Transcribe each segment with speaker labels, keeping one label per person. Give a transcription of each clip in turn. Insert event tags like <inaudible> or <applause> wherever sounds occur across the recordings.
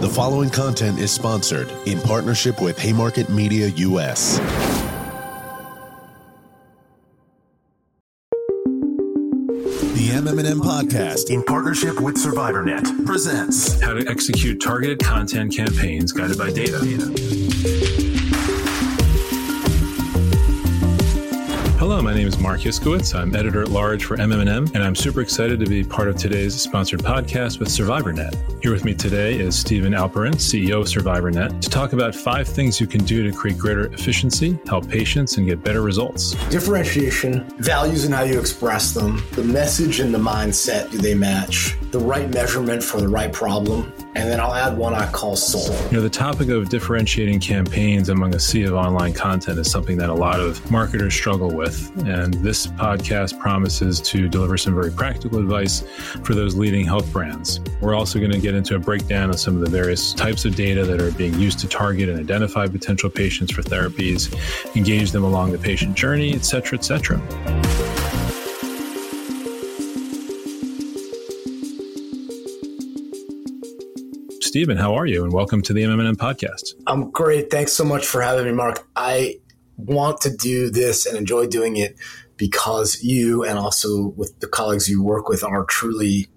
Speaker 1: The following content is sponsored in partnership with Haymarket Media US. The MM&M podcast in partnership with SurvivorNet presents
Speaker 2: how to execute targeted content campaigns guided by data. My name is Marc Iskowitz. I'm editor at large for MM&M, and I'm super excited to be part of today's sponsored podcast with SurvivorNet. Here with me today is Stephen Alperin, CEO of SurvivorNet, to talk about five things you can do to create greater efficiency, help patients, and get better results.
Speaker 3: Differentiation, values and how you express them, the message and the mindset, do they match? The right measurement for the right problem, and then I'll add one I call soul.
Speaker 2: You know, the topic of differentiating campaigns among a sea of online content is something that a lot of marketers struggle with. And this podcast promises to deliver some very practical advice for those leading health brands. We're also going to get into a breakdown of some of the various types of data that are being used to target and identify potential patients for therapies, engage them along the patient journey, et cetera, et cetera. Stephen, how are you? And welcome to the MM&M podcast.
Speaker 3: I'm great. Thanks so much for having me, Mark. I want to do this and enjoy doing it because you and also with the colleagues you work with are truly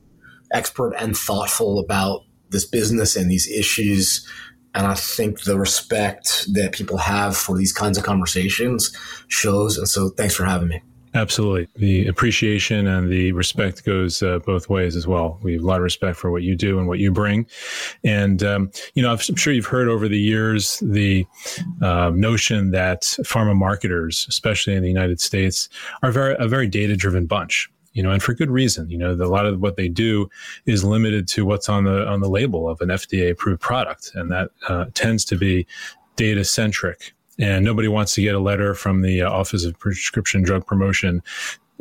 Speaker 3: expert and thoughtful about this business and these issues. And I think the respect that people have for these kinds of conversations shows. And so thanks for having me.
Speaker 2: Absolutely. The appreciation and the respect goes uh, both ways as well. We have a lot of respect for what you do and what you bring. And, um, you know, I'm sure you've heard over the years the uh, notion that pharma marketers, especially in the United States, are very, a very data driven bunch you know, and for good reason. You know, the, a lot of what they do is limited to what's on the on the label of an FDA approved product, and that uh, tends to be data centric and nobody wants to get a letter from the uh, Office of Prescription Drug Promotion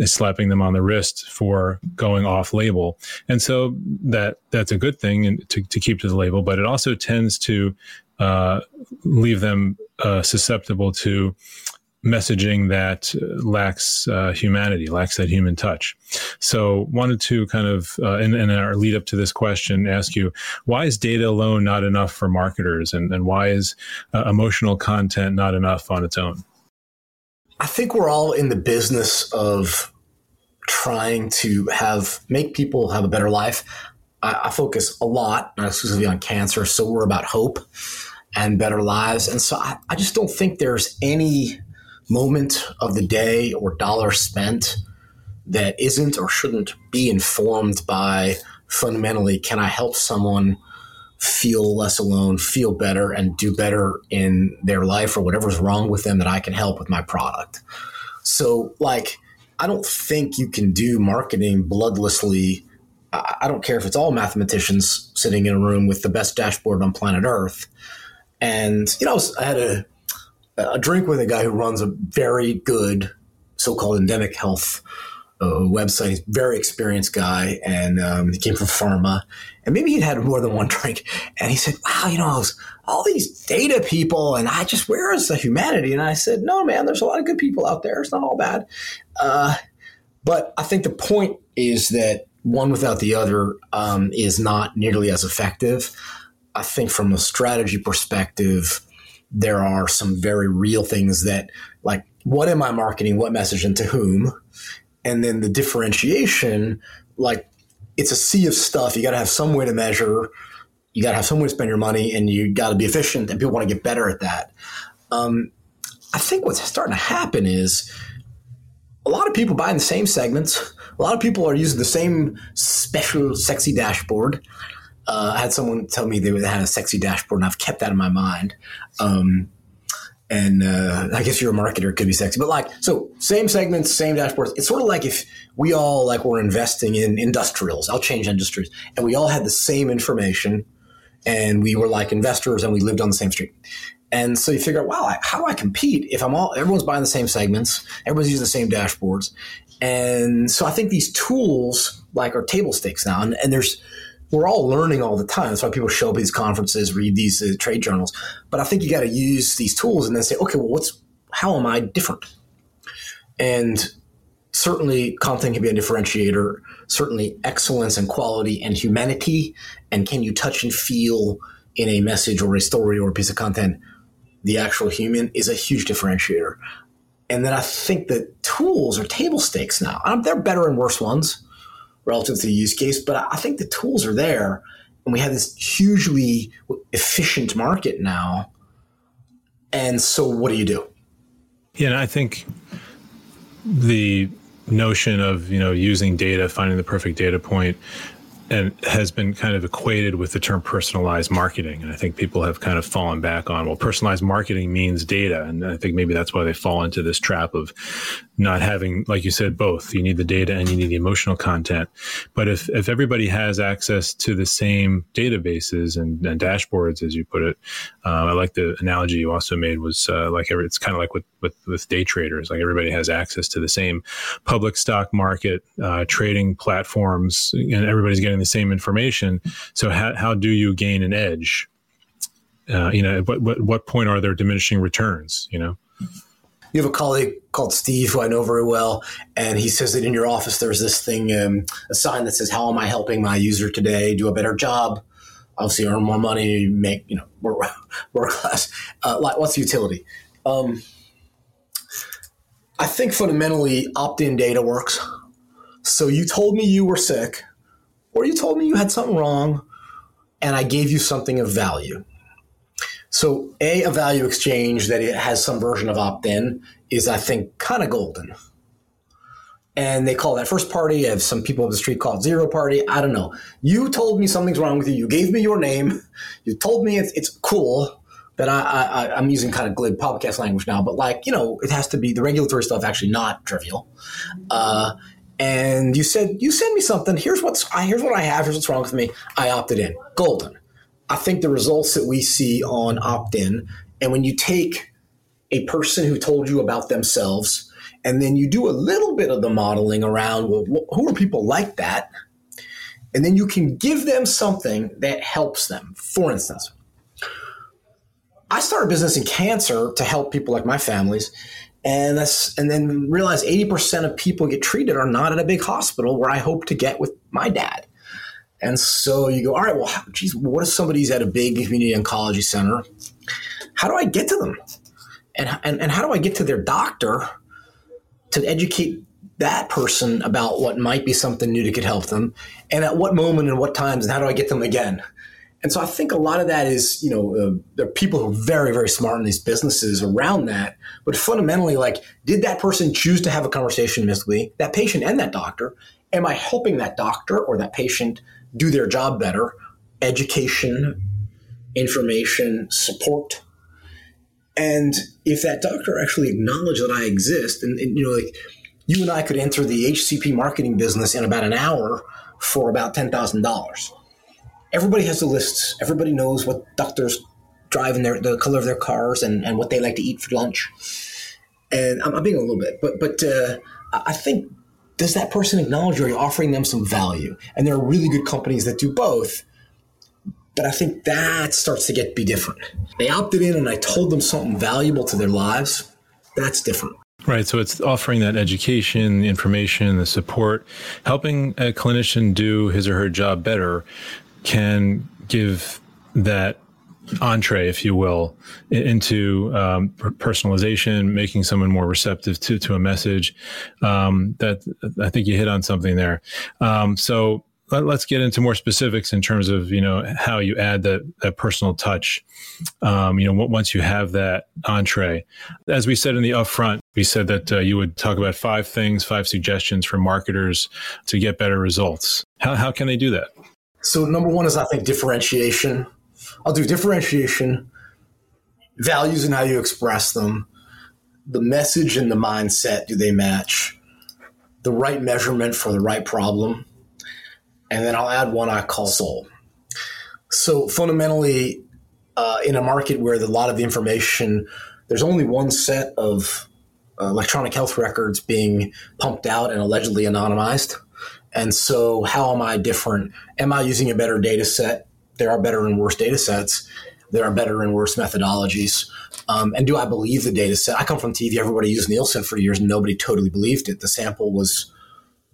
Speaker 2: slapping them on the wrist for going off label. And so that that's a good thing to, to keep to the label, but it also tends to uh, leave them uh, susceptible to messaging that lacks uh, humanity, lacks that human touch. So, wanted to kind of, uh, in, in, our lead up to this question, ask you why is data alone not enough for marketers, and, and why is uh, emotional content not enough on its own?
Speaker 3: I think we're all in the business of trying to have make people have a better life. I, I focus a lot, not exclusively on cancer, so we're about hope and better lives. And so I, I just don't think there's any moment of the day or dollar spent that isn't or shouldn't be informed by fundamentally can I help someone feel less alone, feel better, and do better in their life or whatever's wrong with them that I can help with my product. So, like, I don't think you can do marketing bloodlessly. I don't care if it's all mathematicians sitting in a room with the best dashboard on planet Earth. And, you know, I had a a drink with a guy who runs a very good so-called endemic health uh, website. He's a very experienced guy, and um, he came from pharma. And maybe he'd had more than one <laughs> drink, and he said, "Wow, you know, all these data people, and I just where is the humanity?" And I said, "No, man, there's a lot of good people out there. It's not all bad." Uh, but I think the point is that one without the other um, is not nearly as effective. I think from a strategy perspective there are some very real things that like what am I marketing, what message, and to whom, and then the differentiation, like it's a sea of stuff. You got to have some way to measure. You got to have some way to spend your money, and you got to be efficient. And people want to get better at that. Um, I think what's starting to happen is a lot of people buying the same segments. A lot of people are using the same special, sexy dashboard. Uh, I had someone tell me they had a sexy dashboard, and I've kept that in my mind. Um, and uh, I guess you're a marketer, it could be sexy, but like, so same segments, same dashboards. It's sort of like if we all like were investing in industrials. I'll change industries, and we all had the same information, and we were like investors, and we lived on the same street. And so you figure out, wow, how do I compete if I'm all everyone's buying the same segments, everyone's using the same dashboards, and so I think these tools like are table stakes now, and, and there's we're all learning all the time. That's why people show up at these conferences, read these uh, trade journals. But I think you got to use these tools and then say, okay, well, what's how am I different? And certainly, content can be a differentiator. Certainly, excellence and quality and humanity. And can you touch and feel in a message or a story or a piece of content, the actual human is a huge differentiator. And then I think that tools are table stakes now. Um, they're better and worse ones relative to the use case, but I think the tools are there. And we have this hugely efficient market now. And so what do you do?
Speaker 2: Yeah, and I think the notion of you know using data, finding the perfect data point, and has been kind of equated with the term personalized marketing. And I think people have kind of fallen back on, well, personalized marketing means data. And I think maybe that's why they fall into this trap of not having, like you said, both. You need the data and you need the emotional content. But if, if everybody has access to the same databases and, and dashboards, as you put it, uh, I like the analogy you also made was uh, like every, it's kind of like with, with, with day traders, like everybody has access to the same public stock market, uh, trading platforms, and everybody's getting the same information. So how, how do you gain an edge? Uh, you know, what, what, what point are there diminishing returns, you know?
Speaker 3: you have a colleague called Steve who I know very well, and he says that in your office there's this thing, um, a sign that says, "How am I helping my user today? Do a better job, obviously earn more money, make you know work, <laughs> work less. Uh, what's the utility?" Um, I think fundamentally opt-in data works. So you told me you were sick, or you told me you had something wrong, and I gave you something of value. So, a, a value exchange that it has some version of opt in is, I think, kind of golden. And they call that first party. Have some people on the street call it zero party. I don't know. You told me something's wrong with you. You gave me your name. <laughs> You told me it's, it's cool that I, I, I'm using kind of glib podcast language now, but like, you know, it has to be the regulatory stuff actually not trivial. Uh, and you said, you send me something. Here's what's, here's what I have. Here's what's wrong with me. I opted in. Golden. I think the results that we see on opt in, and when you take a person who told you about themselves, and then you do a little bit of the modeling around, well, who are people like that? And then you can give them something that helps them. For instance, I started a business in cancer to help people like my families. And that's and then realize 80% of people get treated are not at a big hospital where I hope to get with my dad. And so you go, all right, well, geez, what if somebody's at a big community oncology center? How do I get to them? And, and, and how do I get to their doctor to educate that person about what might be something new that could help them? And at what moment and what times, and how do I get them again? And so I think a lot of that is, you know, uh, there are people who are very, very smart in these businesses around that. But fundamentally, like, did that person choose to have a conversation with me, that patient and that doctor? Am I helping that doctor or that patient do their job better education, information, support. And if that doctor actually acknowledged that I exist, and, and, you know, like you and I could enter the HCP marketing business in about an hour for about ten thousand dollars. Everybody has the lists. Everybody knows what doctors drive in their the color of their cars and, and what they like to eat for lunch. And I'm, I'm being a little bit, but but uh, I think does that person acknowledge you? Are offering them some value? And there are really good companies that do both. But I think that starts to get be different. They opted in and I told them something valuable to their lives. That's different.
Speaker 2: Right. So it's offering that education, information, the support, helping a clinician do his or her job better can give that entree, if you will, into um, personalization, making someone more receptive to to a message. Um, that I think you hit on something there. Um, so let, us get into more specifics in terms of you know how you add that that personal touch. Um, you know, once you have that entree, as we said in the upfront, we said that uh, you would talk about five things, five suggestions for marketers to get better results. How how can they do that?
Speaker 3: So number one is I think differentiation I'll do differentiation, values and how you express them, the message and the mindset do they match, the right measurement for the right problem, and then I'll add one I call soul. So fundamentally, uh, in a market where a lot of the information, there's only one set of uh, electronic health records being pumped out and allegedly anonymized. And so, how am I different? Am I using a better data set? there are better and worse data sets. There are better and worse methodologies. Um, and do I believe the data set? I come from TV. Everybody used Nielsen for years, and nobody totally believed it. The sample was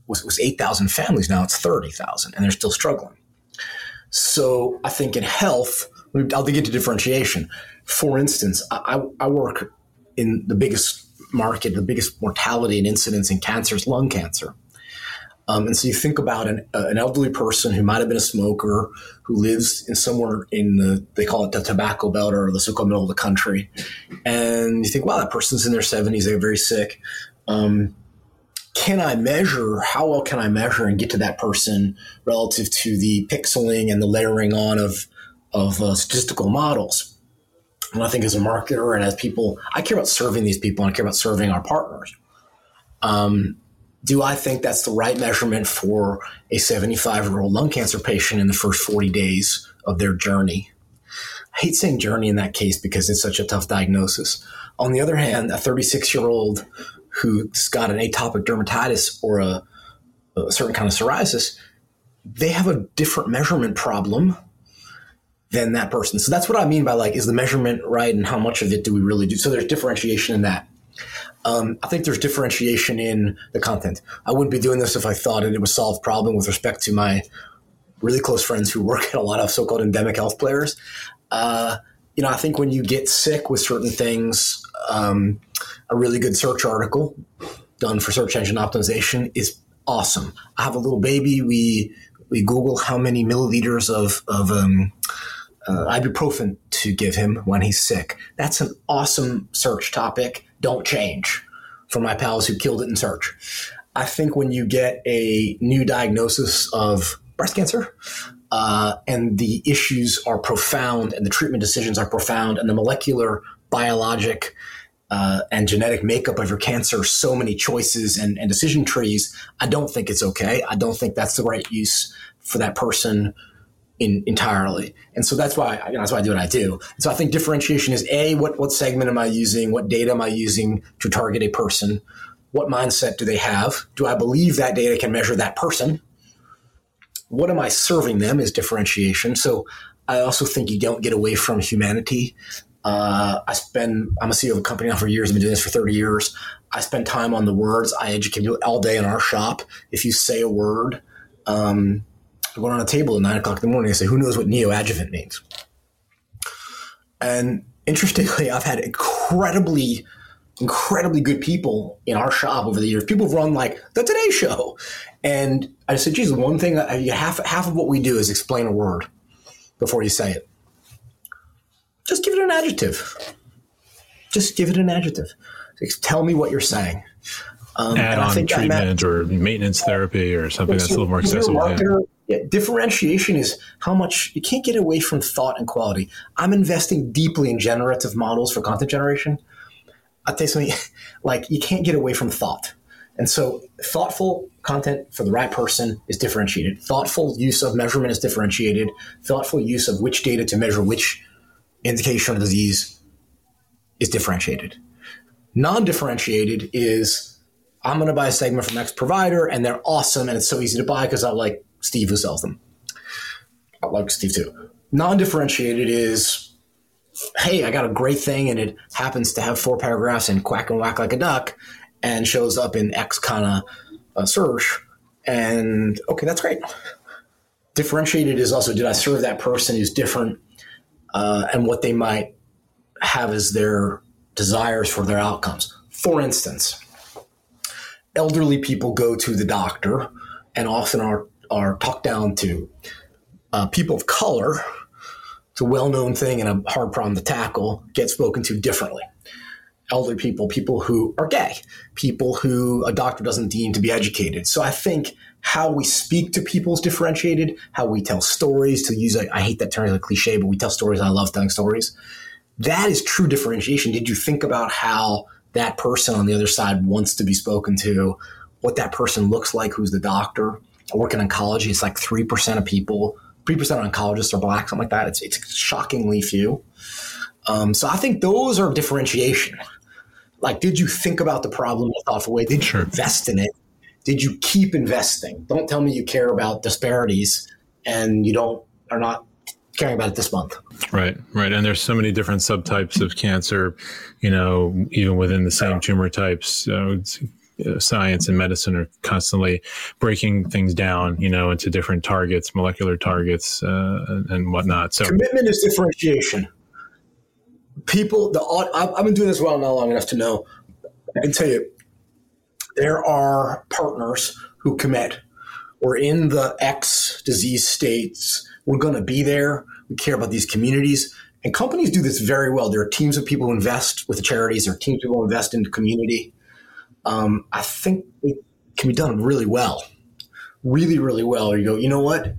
Speaker 3: was, was eight thousand families. Now it's thirty thousand, and they're still struggling. So I think in health, I'll dig into differentiation. For instance, I, I work in the biggest market, the biggest mortality and incidence in cancer is lung cancer. Um, and so you think about an, uh, an elderly person who might have been a smoker who lives in somewhere in the, they call it the tobacco belt or the so-called middle of the country. And you think, wow, that person's in their 70s, they're very sick. Um, can I measure, how well can I measure and get to that person relative to the pixeling and the layering on of, of uh, statistical models? And I think as a marketer and as people, I care about serving these people and I care about serving our partners. Um, do I think that's the right measurement for a 75 year old lung cancer patient in the first 40 days of their journey? I hate saying journey in that case because it's such a tough diagnosis. On the other hand, a 36 year old who's got an atopic dermatitis or a, a certain kind of psoriasis, they have a different measurement problem than that person. So that's what I mean by like, is the measurement right and how much of it do we really do? So there's differentiation in that. Um, I think there's differentiation in the content. I wouldn't be doing this if I thought it, would solve problem with respect to my really close friends who work <laughs> at a lot of so-called endemic health players. Uh, you know, I think when you get sick with certain things, um, a really good search article done for search engine optimization is awesome. I have a little baby. We we Google how many milliliters of of um, uh, ibuprofen to give him when he's sick. That's an awesome search topic. Don't change for my pals who killed it in search. I think when you get a new diagnosis of breast cancer, uh, and the issues are profound, and the treatment decisions are profound, and the molecular, biologic, uh, and genetic makeup of your cancer, so many choices and, and decision trees. I don't think it's okay. I don't think that's the right use for that person in, entirely. And so that's why you know, that's why I do what I do. And so I think differentiation is a what what segment am I using? What data am I using to target a person? What mindset do they have? Do I believe that data can measure that person? What am I serving them is differentiation. So I also think you don't get away from humanity. Uh, I spend I'm a CEO of a company now for years. I've been doing this for 30 years. I spend time on the words. I educate you all day in our shop. If you say a word, um, I go on a table at nine o'clock in the morning and say, who knows what neoadjuvant means? And interestingly, I've had incredibly, incredibly good people in our shop over the years. People have run like the Today Show. And I said, geez, one thing, half, half of what we do is explain a word before you say it. Just give it an adjective. Just give it an adjective. Tell me what you're saying.
Speaker 2: Um, Add on treatment or maintenance therapy or something that's a little more accessible.
Speaker 3: Yeah, differentiation is how much you can't get away from thought and quality. I'm investing deeply in generative models for content generation. I'll tell you something <laughs> like you can't get away from thought. And so thoughtful content for the right person is differentiated. Thoughtful use of measurement is differentiated. Thoughtful use of which data to measure which indication of disease is differentiated. Non differentiated is I'm going to buy a segment from X provider and they're awesome and it's so easy to buy because I like Steve who sells them. I like Steve too. Non-differentiated is, hey, I got a great thing and it happens to have four paragraphs and quack and whack like a duck and shows up in X kind of uh, search. And okay, that's great. Differentiated is also, did I serve that person who's different uh, and what they might have as their desires for their outcomes? For instance, elderly people go to the doctor and often are are talked down to. Uh, people of color, it's a well known thing and a hard problem to tackle, get spoken to differently. Elderly people, people who are gay, people who a doctor doesn't deem to be educated. So I think how we speak to people is differentiated, how we tell stories, to use, a, I hate that term as a cliche, but we tell stories. I love telling stories. That is true differentiation. Did you think about how that person on the other side wants to be spoken to, what that person looks like, who's the doctor? I work in oncology. It's like 3% of people, 3% of oncologists are black, something like that. It's, it's shockingly few. Um, so I think those are differentiation. Like, did you think about the problem in a thoughtful way? Did you invest in it? Did you keep investing? Don't tell me you care about disparities and you don't are not caring about it this month.
Speaker 2: Right, right. And there's so many different subtypes of cancer, you know, even within the same tumor types. So science and medicine are constantly breaking things down, you know, into different targets, molecular targets, uh, and, whatnot. So
Speaker 3: commitment is differentiation. People, the I've been doing this well now long enough to know. I can tell you, there are partners who commit. We're in the X disease states. We're going to be there. We care about these communities. And companies do this very well. There are teams of people who invest with the charities. There are teams of people who invest in the community. Um, I think it can be done really well, really, really well. You go, you know what?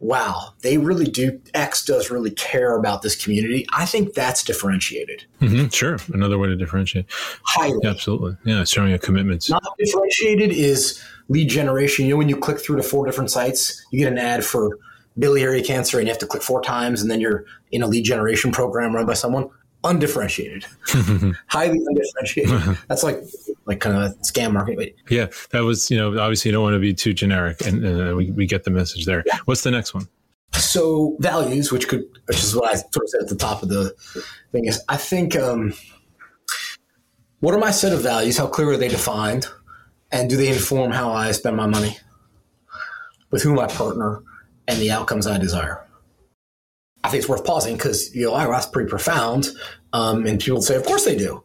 Speaker 3: Wow, they really do. X does really care about this community. I think that's differentiated.
Speaker 2: Mm-hmm, sure, another way to differentiate.
Speaker 3: Highly,
Speaker 2: absolutely. Yeah, showing a commitment.
Speaker 3: Not differentiated is lead generation. You know, when you click through to four different sites, you get an ad for biliary cancer and you have to click four times and then you're in a lead generation program run by someone undifferentiated. <laughs> Highly undifferentiated. <laughs> That's like like kind of a scam marketing
Speaker 2: yeah that was you know obviously you don't want to be too generic and uh, we, we get the message there. Yeah. what's the next one?
Speaker 3: So values which could which is what i sort of said at the top of the thing is i think um, what are my set of values? How clear are they defined? And do they inform how i spend my money? With whom i partner and the outcomes I desire. I think it's worth pausing because you know, oh, that's pretty profound. Um, and people say, of course they do.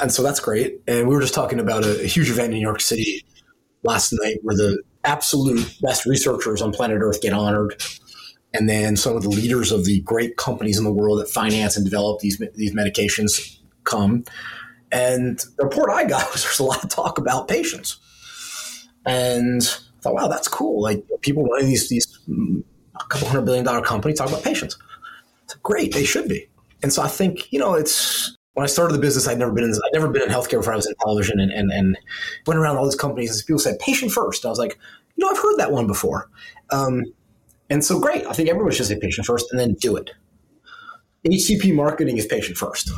Speaker 3: And so that's great. And we were just talking about a, a huge event in New York City last night where the absolute best researchers on planet Earth get honored. And then some of the leaders of the great companies in the world that finance and develop these, these medications come. And the report I got <laughs> was there's a lot of talk about patients. And I thought, wow, that's cool. Like people running these these a couple hundred billion dollar company talk about patients. Great, they should be. And so I think you know it's when I started the business, I'd never been in I'd never been in healthcare before I was in television, and and, and went around all these companies and people said patient first. I was like, you know, I've heard that one before. Um, and so great. I think everyone should say patient first and then do it. HCP marketing is patient first.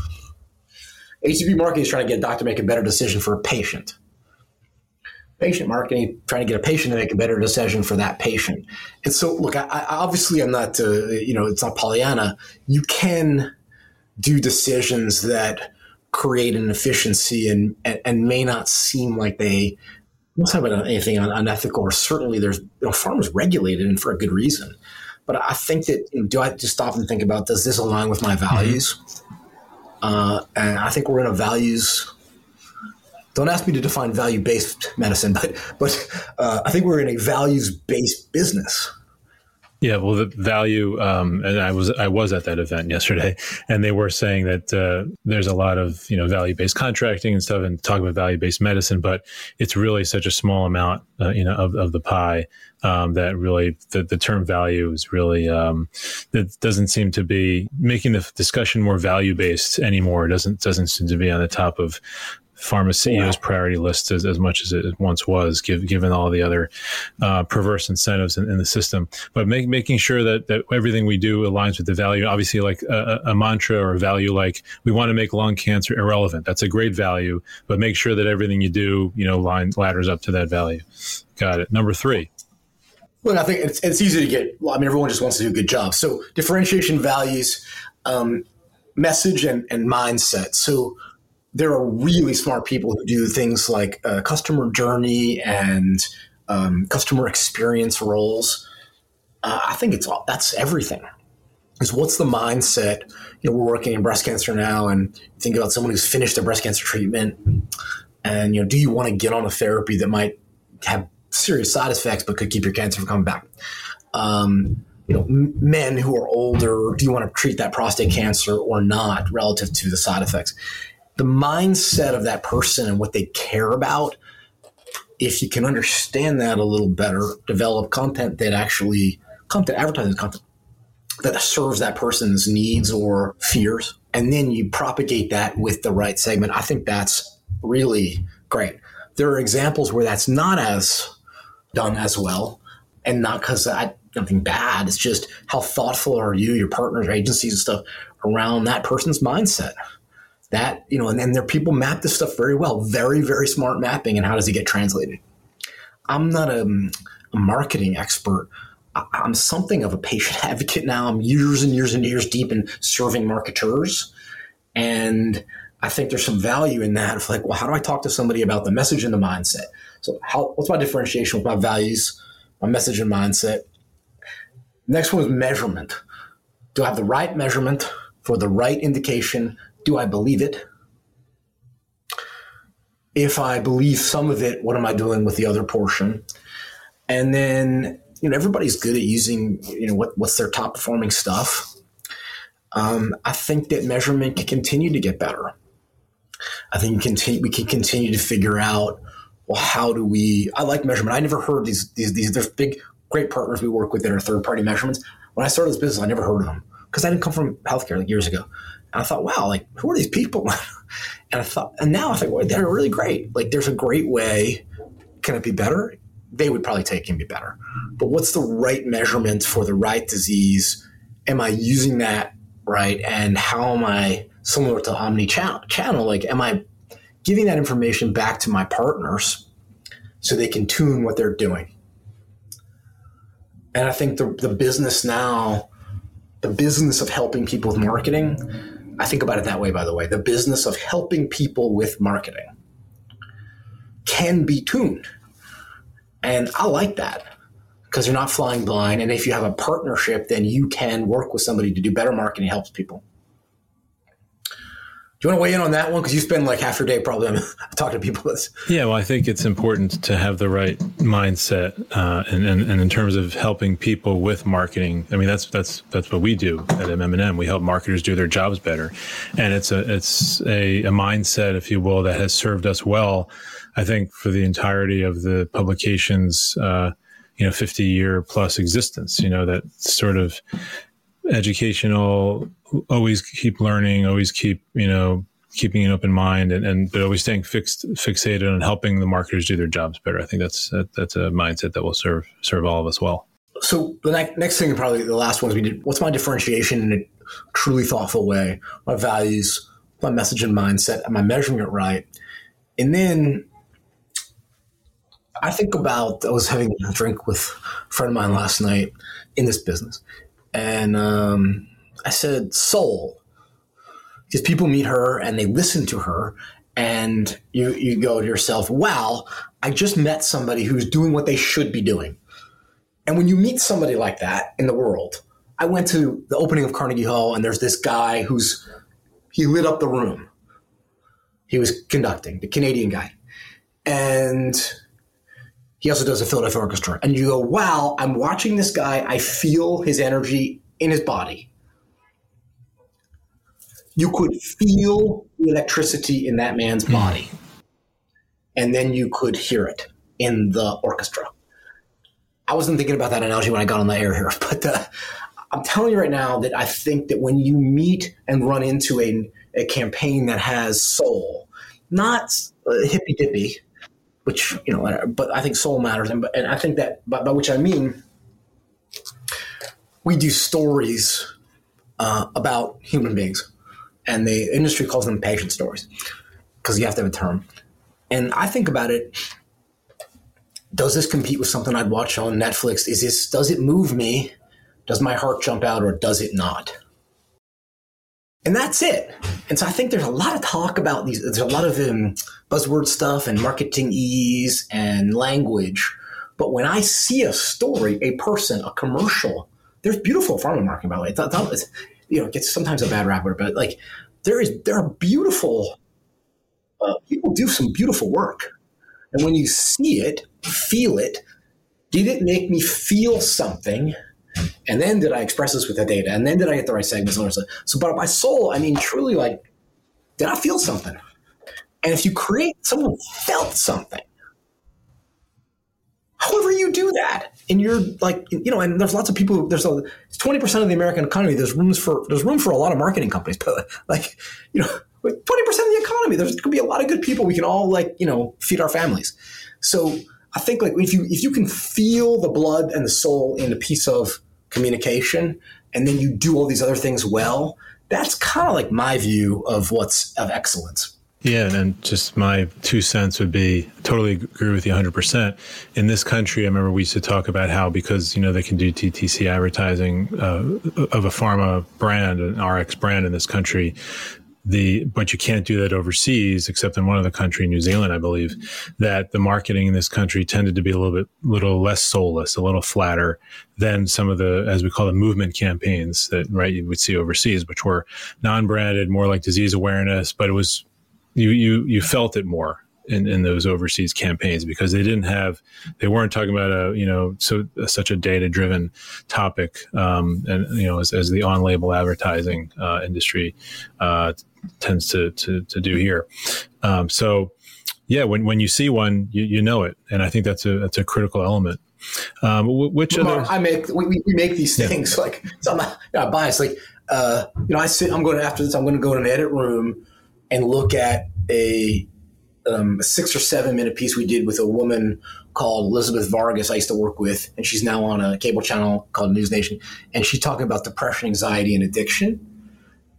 Speaker 3: HCP marketing is trying to get a doctor to make a better decision for a patient patient marketing, trying to get a patient to make a better decision for that patient. And so, look, I, I obviously I'm not, uh, you know, it's not Pollyanna. You can do decisions that create an efficiency and, and, and may not seem like they I'm not talking about anything unethical, or certainly there's you know, pharma's regulated and for a good reason. But I think that you know, do I just stop and think about does this align with my values? Mm-hmm. Uh, and I think we're in a values don't ask me to define value based medicine, <laughs> but but uh, I think we're in a values based business.
Speaker 2: Yeah, well, the value, um, and I was I was at that event yesterday, and they were saying that uh, there's a lot of you know value based contracting and stuff, and talking about value based medicine, but it's really such a small amount, uh, you know, of, of the pie um, that really the, the term value is really um, it doesn't seem to be making the discussion more value based anymore. It doesn't doesn't seem to be on the top of pharma CEO's yeah. priority list as, as much as it once was, give, given all the other uh, perverse incentives in, in, the system. But make, making sure that, that everything we do aligns with the value, obviously, like a, a mantra or a value, like we want to make lung cancer irrelevant. That's a great value, but make sure that everything you do, you know, line ladders up to that value. Got it. Number three.
Speaker 3: Look, I think it's, it's easy to get. Well, I mean, everyone just wants to do a good job. So differentiation values, um, message, and, and mindset. So there are really smart people who do things like uh, customer journey and um, customer experience roles. Uh, I think it's all that's everything. Is what's the mindset? You know, we're working in breast cancer now, and think about someone who's finished their breast cancer treatment, and you know, do you want to get on a therapy that might have serious side effects but could keep your cancer from coming back? Um, you know, men who are older, do you want to treat that prostate cancer or not relative to the side effects? The mindset of that person and what they care about, if you can understand that a little better, develop content that actually content advertising content that serves that person's needs or fears, and then you propagate that with the right segment. I think that's really great. There are examples where that's not as done as well, and not because I nothing bad. It's just how thoughtful are you, your partners, agencies, and stuff around that person's mindset that you know and then there people map this stuff very well very very smart mapping and how does it get translated i'm not a, um, a marketing expert i'm something of a patient <laughs> advocate now i'm years and years and years deep in serving marketers and I think there's some value in that of like, well, how do I talk to somebody about the message and the mindset? So how what's my differentiation with my values, my message and mindset? Next one is measurement. Do I have the right measurement for the right indication? Do I believe it? If I believe some of it, what am I doing with the other portion? And then, you know, everybody's good at using, you know, what, what's their top performing stuff. Um, I think that measurement can continue to get better. I think continue, we can continue to figure out, well, how do we? I like measurement. I never heard these these these. There's big, great partners we work with that are third party measurements. When I started this business, I never heard of them because I didn't come from healthcare like years ago. And I thought, wow, like who are these people? <laughs> and I thought, and now I think, well, they're really great. Like there's a great way. Can it be better? They would probably take can be better. But what's the right measurement for the right disease? Am I using that right? And how am I similar to omni channel? Like, am I giving that information back to my partners so they can tune what they're doing? And I think the, the business now, the business of helping people with marketing, I think about it that way, by the way. The business of helping people with marketing can be tuned. And I like that because you're not flying blind. And if you have a partnership, then you can work with somebody to do better marketing helps people. Do you want to weigh in on that one? Because you spend like half your day probably <laughs> talking to people. <laughs>
Speaker 2: Yeah, well, I think it's important to have the right mindset, uh, and, and, and in terms of helping people with marketing. I mean, that's that's that's what we do at MM&M. We help marketers do their jobs better, and it's a it's a, a mindset, if you will, that has served us well. I think for the entirety of the publications. Uh, you know 50 year plus existence you know that sort of educational always keep learning always keep you know keeping an open mind and, and but always staying fixed fixated on helping the marketers do their jobs better. I think that's that, that's a mindset that will serve serve all of us well.
Speaker 3: So the next, next thing probably the last ones we did what's my differentiation in a truly thoughtful way? My values my message and mindset am i measuring it right. And then I think about I was having a drink with a friend of mine last night in this business, and um, I said soul. Because people meet her and they listen to her, and you you go to yourself, wow, I just met somebody who's doing what they should be doing, and when you meet somebody like that in the world, I went to the opening of Carnegie Hall, and there's this guy who's he lit up the room. He was conducting the Canadian guy, and he also does a Philadelphia Orchestra. And you go, wow, I'm watching this guy. I feel his energy in his body. You could feel the electricity in that man's hmm. body. And then you could hear it in the orchestra. I wasn't thinking about that analogy when I got on the air here, <laughs> but uh, I'm telling you right now that I think that when you meet and run into a, a campaign that has soul, not uh, hippy dippy, which you know, but I think soul matters, and and I think that by, by which I mean we do stories uh, about human beings, and the industry calls them patient stories because you have to have a term. And I think about it. Does this compete with something I'd watch on Netflix? Is this does it move me? Does my heart jump out, or does it not? And that's it. And so I think there's a lot of talk about these. There's a lot of um, buzzword stuff and marketing ease and language. But when I see a story, a person, a commercial, there's beautiful pharma marketing, by the way. It's, it's, you know, it gets sometimes a bad rap, but like there is, there are beautiful, uh, people do some beautiful work. And when you see it, feel it, did it make me feel something? And then did I express this with the data? And then did I get the right segments? So, so but my soul, I mean, truly, like, did I feel something? And if you create, someone felt something. However, you do that, and you're like, you know, and there's lots of people. There's a twenty percent of the American economy. There's rooms for there's room for a lot of marketing companies, <laughs> but like, you know, twenty percent of the economy. There's going to be a lot of good people. We can all like, you know, feed our families. So I think like if you if you can feel the blood and the soul in a piece of communication, and then you do all these other things well, that's kind of like my view of what's of excellence.
Speaker 2: Yeah, and just my two cents would be totally agree with you 100%. In this country, I remember we used to talk about how because, you know, they can do DTC advertising uh, of a pharma brand, an RX brand in this country, the but you can't do that overseas except in one other country new zealand i believe that the marketing in this country tended to be a little bit little less soulless a little flatter than some of the as we call the movement campaigns that right you would see overseas which were non-branded more like disease awareness but it was you you you felt it more in, in those overseas campaigns because they didn't have they weren't talking about a you know so such a data driven topic um, and you know as, as the on label advertising uh, industry uh, tends to, to to do here um, so yeah when, when you see one you, you know it and I think that's a that's a critical element um, which other
Speaker 3: I make we, we make these things yeah. <laughs> like so I'm not, not biased like uh, you know I sit I'm going to, after this I'm going to go in an edit room and look at a um, a six or seven minute piece we did with a woman called Elizabeth Vargas I used to work with, and she's now on a cable channel called News Nation, and she's talking about depression, anxiety, and addiction.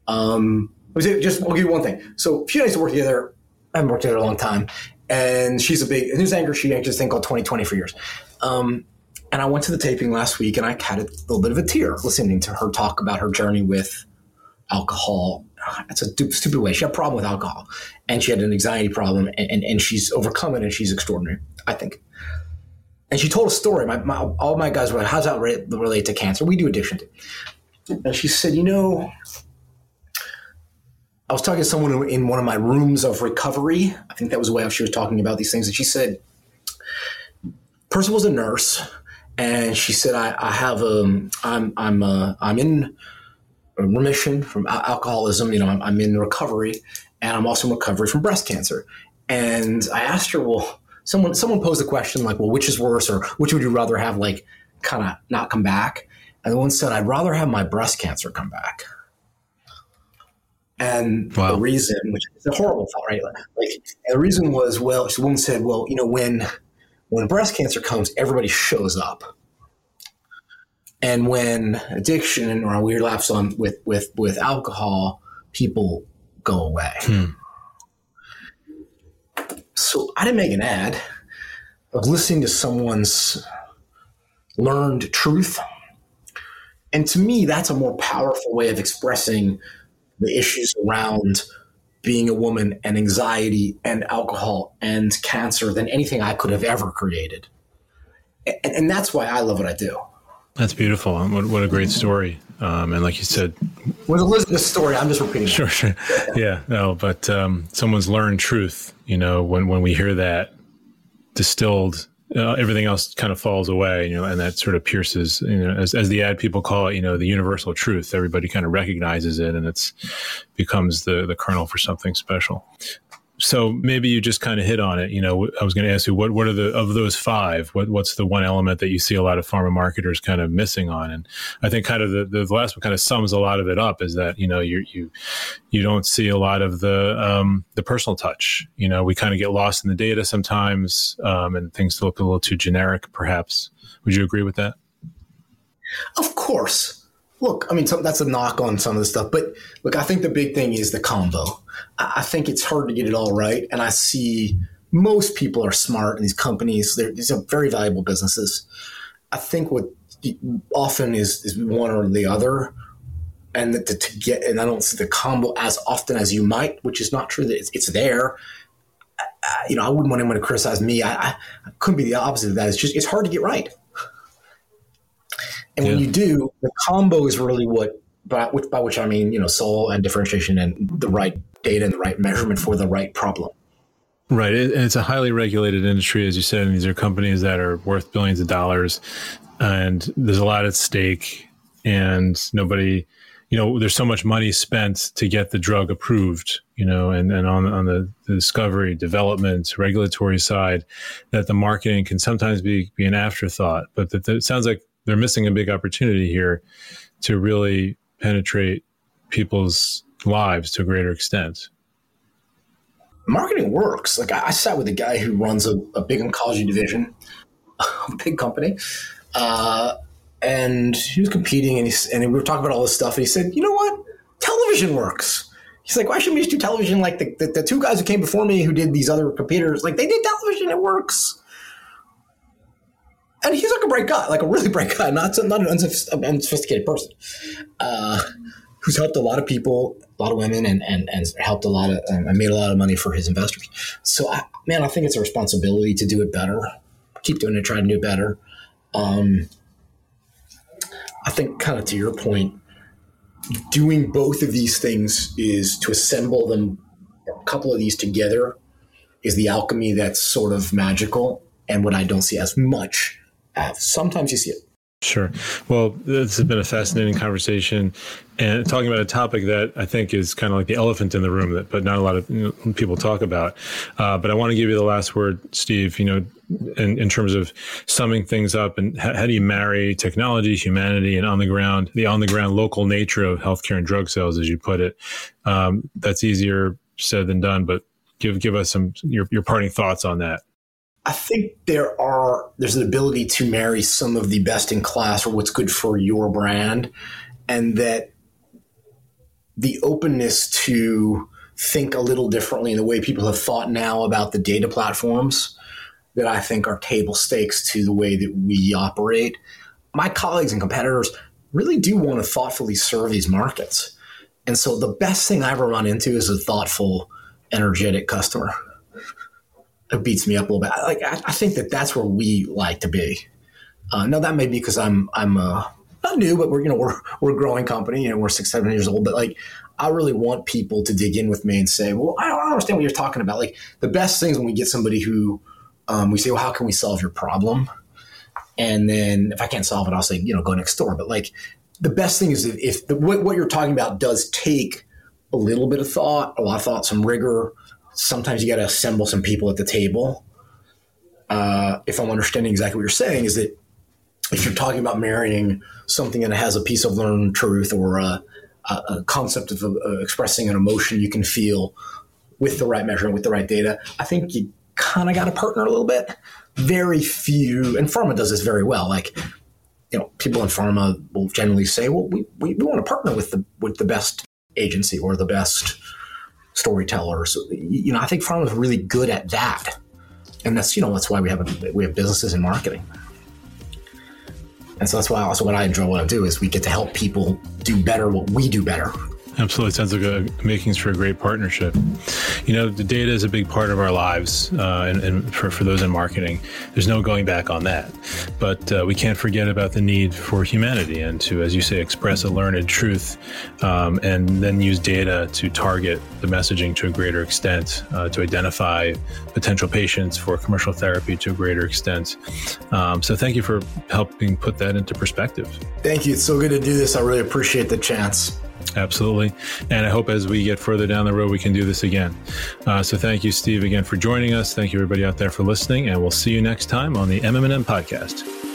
Speaker 3: Um, just I'll give you one thing. So she and I used to work together. I haven't worked together a long time, and she's a big news anchor. She anchors this thing called 2020 for years. Um, and I went to the taping last week, and I had a little bit of a tear listening to her talk about her journey with alcohol that's a stupid way. She had a problem with alcohol and she had an anxiety problem and, and, and she's overcome it and she's extraordinary, I think. And she told a story. My, my, all my guys were like, how's that relate to cancer? We do addiction. And she said, you know, I was talking to someone in one of my rooms of recovery. I think that was the way she was talking about these things. And she said, was a nurse. And she said, I, I have, um, I'm, I'm, uh, I'm in remission from alcoholism. You know, I'm, I'm in recovery, and I'm also in recovery from breast cancer. And I asked her, well, someone someone posed a question like, well, which is worse, or which would you rather have, like, kind of not come back? And the one said, I'd rather have my breast cancer come back. And wow. the reason, which is a horrible thought, right? Like, the reason was, well, the woman said, well, you know, when when breast cancer comes, everybody shows up and when addiction or we relapse on with with with alcohol, people go away. Hmm. So I didn't make an ad. of listening to someone's learned truth. And to me, that's a more powerful way of expressing the issues around being a woman and anxiety and alcohol and cancer than anything I could have ever created. And, and that's why I love what I do.
Speaker 2: That's beautiful. What, what a great story. Um, and like you said,
Speaker 3: was Elizabeth's story. I'm just repeating.
Speaker 2: Sure, sure. Yeah, no, but um, someone's learned truth. You know, when when we hear that distilled, uh, everything else kind of falls away. You know, and that sort of pierces. You know, as as the ad people call it, you know, the universal truth. Everybody kind of recognizes it, and it's becomes the the kernel for something special so maybe you just kind of hit on it. You know, I was going to ask you what what are the of those five? What what's the one element that you see a lot of pharma marketers kind of missing on? And I think kind of the, the last one kind of sums a lot of it up is that you know you you you don't see a lot of the um, the personal touch. You know, we kind of get lost in the data sometimes, um, and things look a little too generic. Perhaps would you agree with that?
Speaker 3: Of course. Look, I mean, that's a knock on some of the stuff, but look, I think the big thing is the combo I think it's hard to get it all right. And I see most people are smart in these companies. They're, these are very valuable businesses. I think what often is, is one or the other. And that to get, and I don't see the combo as often as you might, which is not true that it's, it's there. you know, I wouldn't want anyone to criticize me. I, I, I, couldn't be the opposite of that. It's just, it's hard to get right. And yeah. when you do, the combo is really what, by which, by which I mean, you know, soul and differentiation and the right data and the right measurement for the right problem.
Speaker 2: Right. And it's a highly regulated industry, as you said, and these are companies that are worth billions of dollars. And there's a lot at stake. And nobody, you know, there's so much money spent to get the drug approved, you know, and, and on, on the, the discovery, development, regulatory side, that the marketing can sometimes be, be an afterthought. But that, that it sounds like they're missing a big opportunity here to really penetrate people's lives to a greater extent.
Speaker 3: Marketing works. Like I, sat with a guy who runs a, a big oncology division, a <laughs> big company, uh, and he was competing, and, he, and we were talking about all this stuff, and he said, "You know what? Television works." He's like, "Why shouldn't we just do television like the, the, the two guys who came before me who did these other competitors? Like they did television, it works." And he's like a bright guy, like a really bright guy, not not an unsophisticated person. Uh, who's helped a lot of people, a lot of women, and and, and helped a lot of um, made a lot of money for his investors. So, I, man, I think it's a responsibility to do it better. Keep doing it, try to do better. Um, I think, kind of to your point, doing both of these things is to assemble them, a couple of these together, is the alchemy that's sort of magical, and what I don't see as much. Sometimes you see it
Speaker 2: Sure. Well, this has been a fascinating conversation, and talking about a topic that I think is kind of like the elephant in the room, that but not a lot of people talk about. Uh, but I want to give you the last word, Steve. You know, in, in terms of summing things up, and how, how, do you marry technology, humanity, and on the ground, the on the ground local nature of healthcare and drug sales, as you put it. Um, that's easier said than done, but give give us some your your parting thoughts on that.
Speaker 3: I think there are there's an ability to marry some of the best in class or what's good for your brand, and that the openness to think a little differently in the way people have thought now about the data platforms that I think are table stakes to the way that we operate. My colleagues and competitors really do want to thoughtfully serve these markets. And so the best thing I ever run into is a thoughtful, energetic customer it beats me up a little bit. Like I, I think that that's where we like to be. Uh, now that may be because I'm I'm uh, not new, but we're you know we're we're a growing company and we're six seven years old. But like I really want people to dig in with me and say, well, I don't understand what you're talking about. Like the best things when we get somebody who um, we say, well, how can we solve your problem? And then if I can't solve it, I'll say, you know, go next door. But like the best thing is if, if the, what, what you're talking about does take a little bit of thought, a lot of thought, some rigor, sometimes you got to assemble some people at the table. Uh, if I'm understanding exactly what you're saying, is that if you're talking about marrying something that has a piece of learned truth or a, a concept of expressing an emotion you can feel with the right measurement, with the right data, I think you kind of got to partner a little bit. Very few, and pharma does this very well. Like, you know, people in pharma will generally say, "Well, we, we, we want to partner with the with the best agency or the best storytellers. You know, I think pharma is really good at that, and that's you know that's why we have a, we have businesses in marketing. And so that's why also what I enjoy what I do is we get to help people do better what we do better
Speaker 2: Absolutely. Sounds like a makings for a great partnership. You know, the data is a big part of our lives, uh, and, and for, for those in marketing, there's no going back on that. But uh, we can't forget about the need for humanity and to, as you say, express a learned truth um, and then use data to target the messaging to a greater extent, uh, to identify potential patients for commercial therapy to a greater extent. Um, so thank you for helping put that into perspective.
Speaker 3: Thank you. It's so good to do this. I really appreciate the chance.
Speaker 2: Absolutely. And I hope as we get further down the road, we can do this again. Uh, so thank you, Steve, again for joining us. Thank you, everybody out there, for listening. And we'll see you next time on the MMM podcast.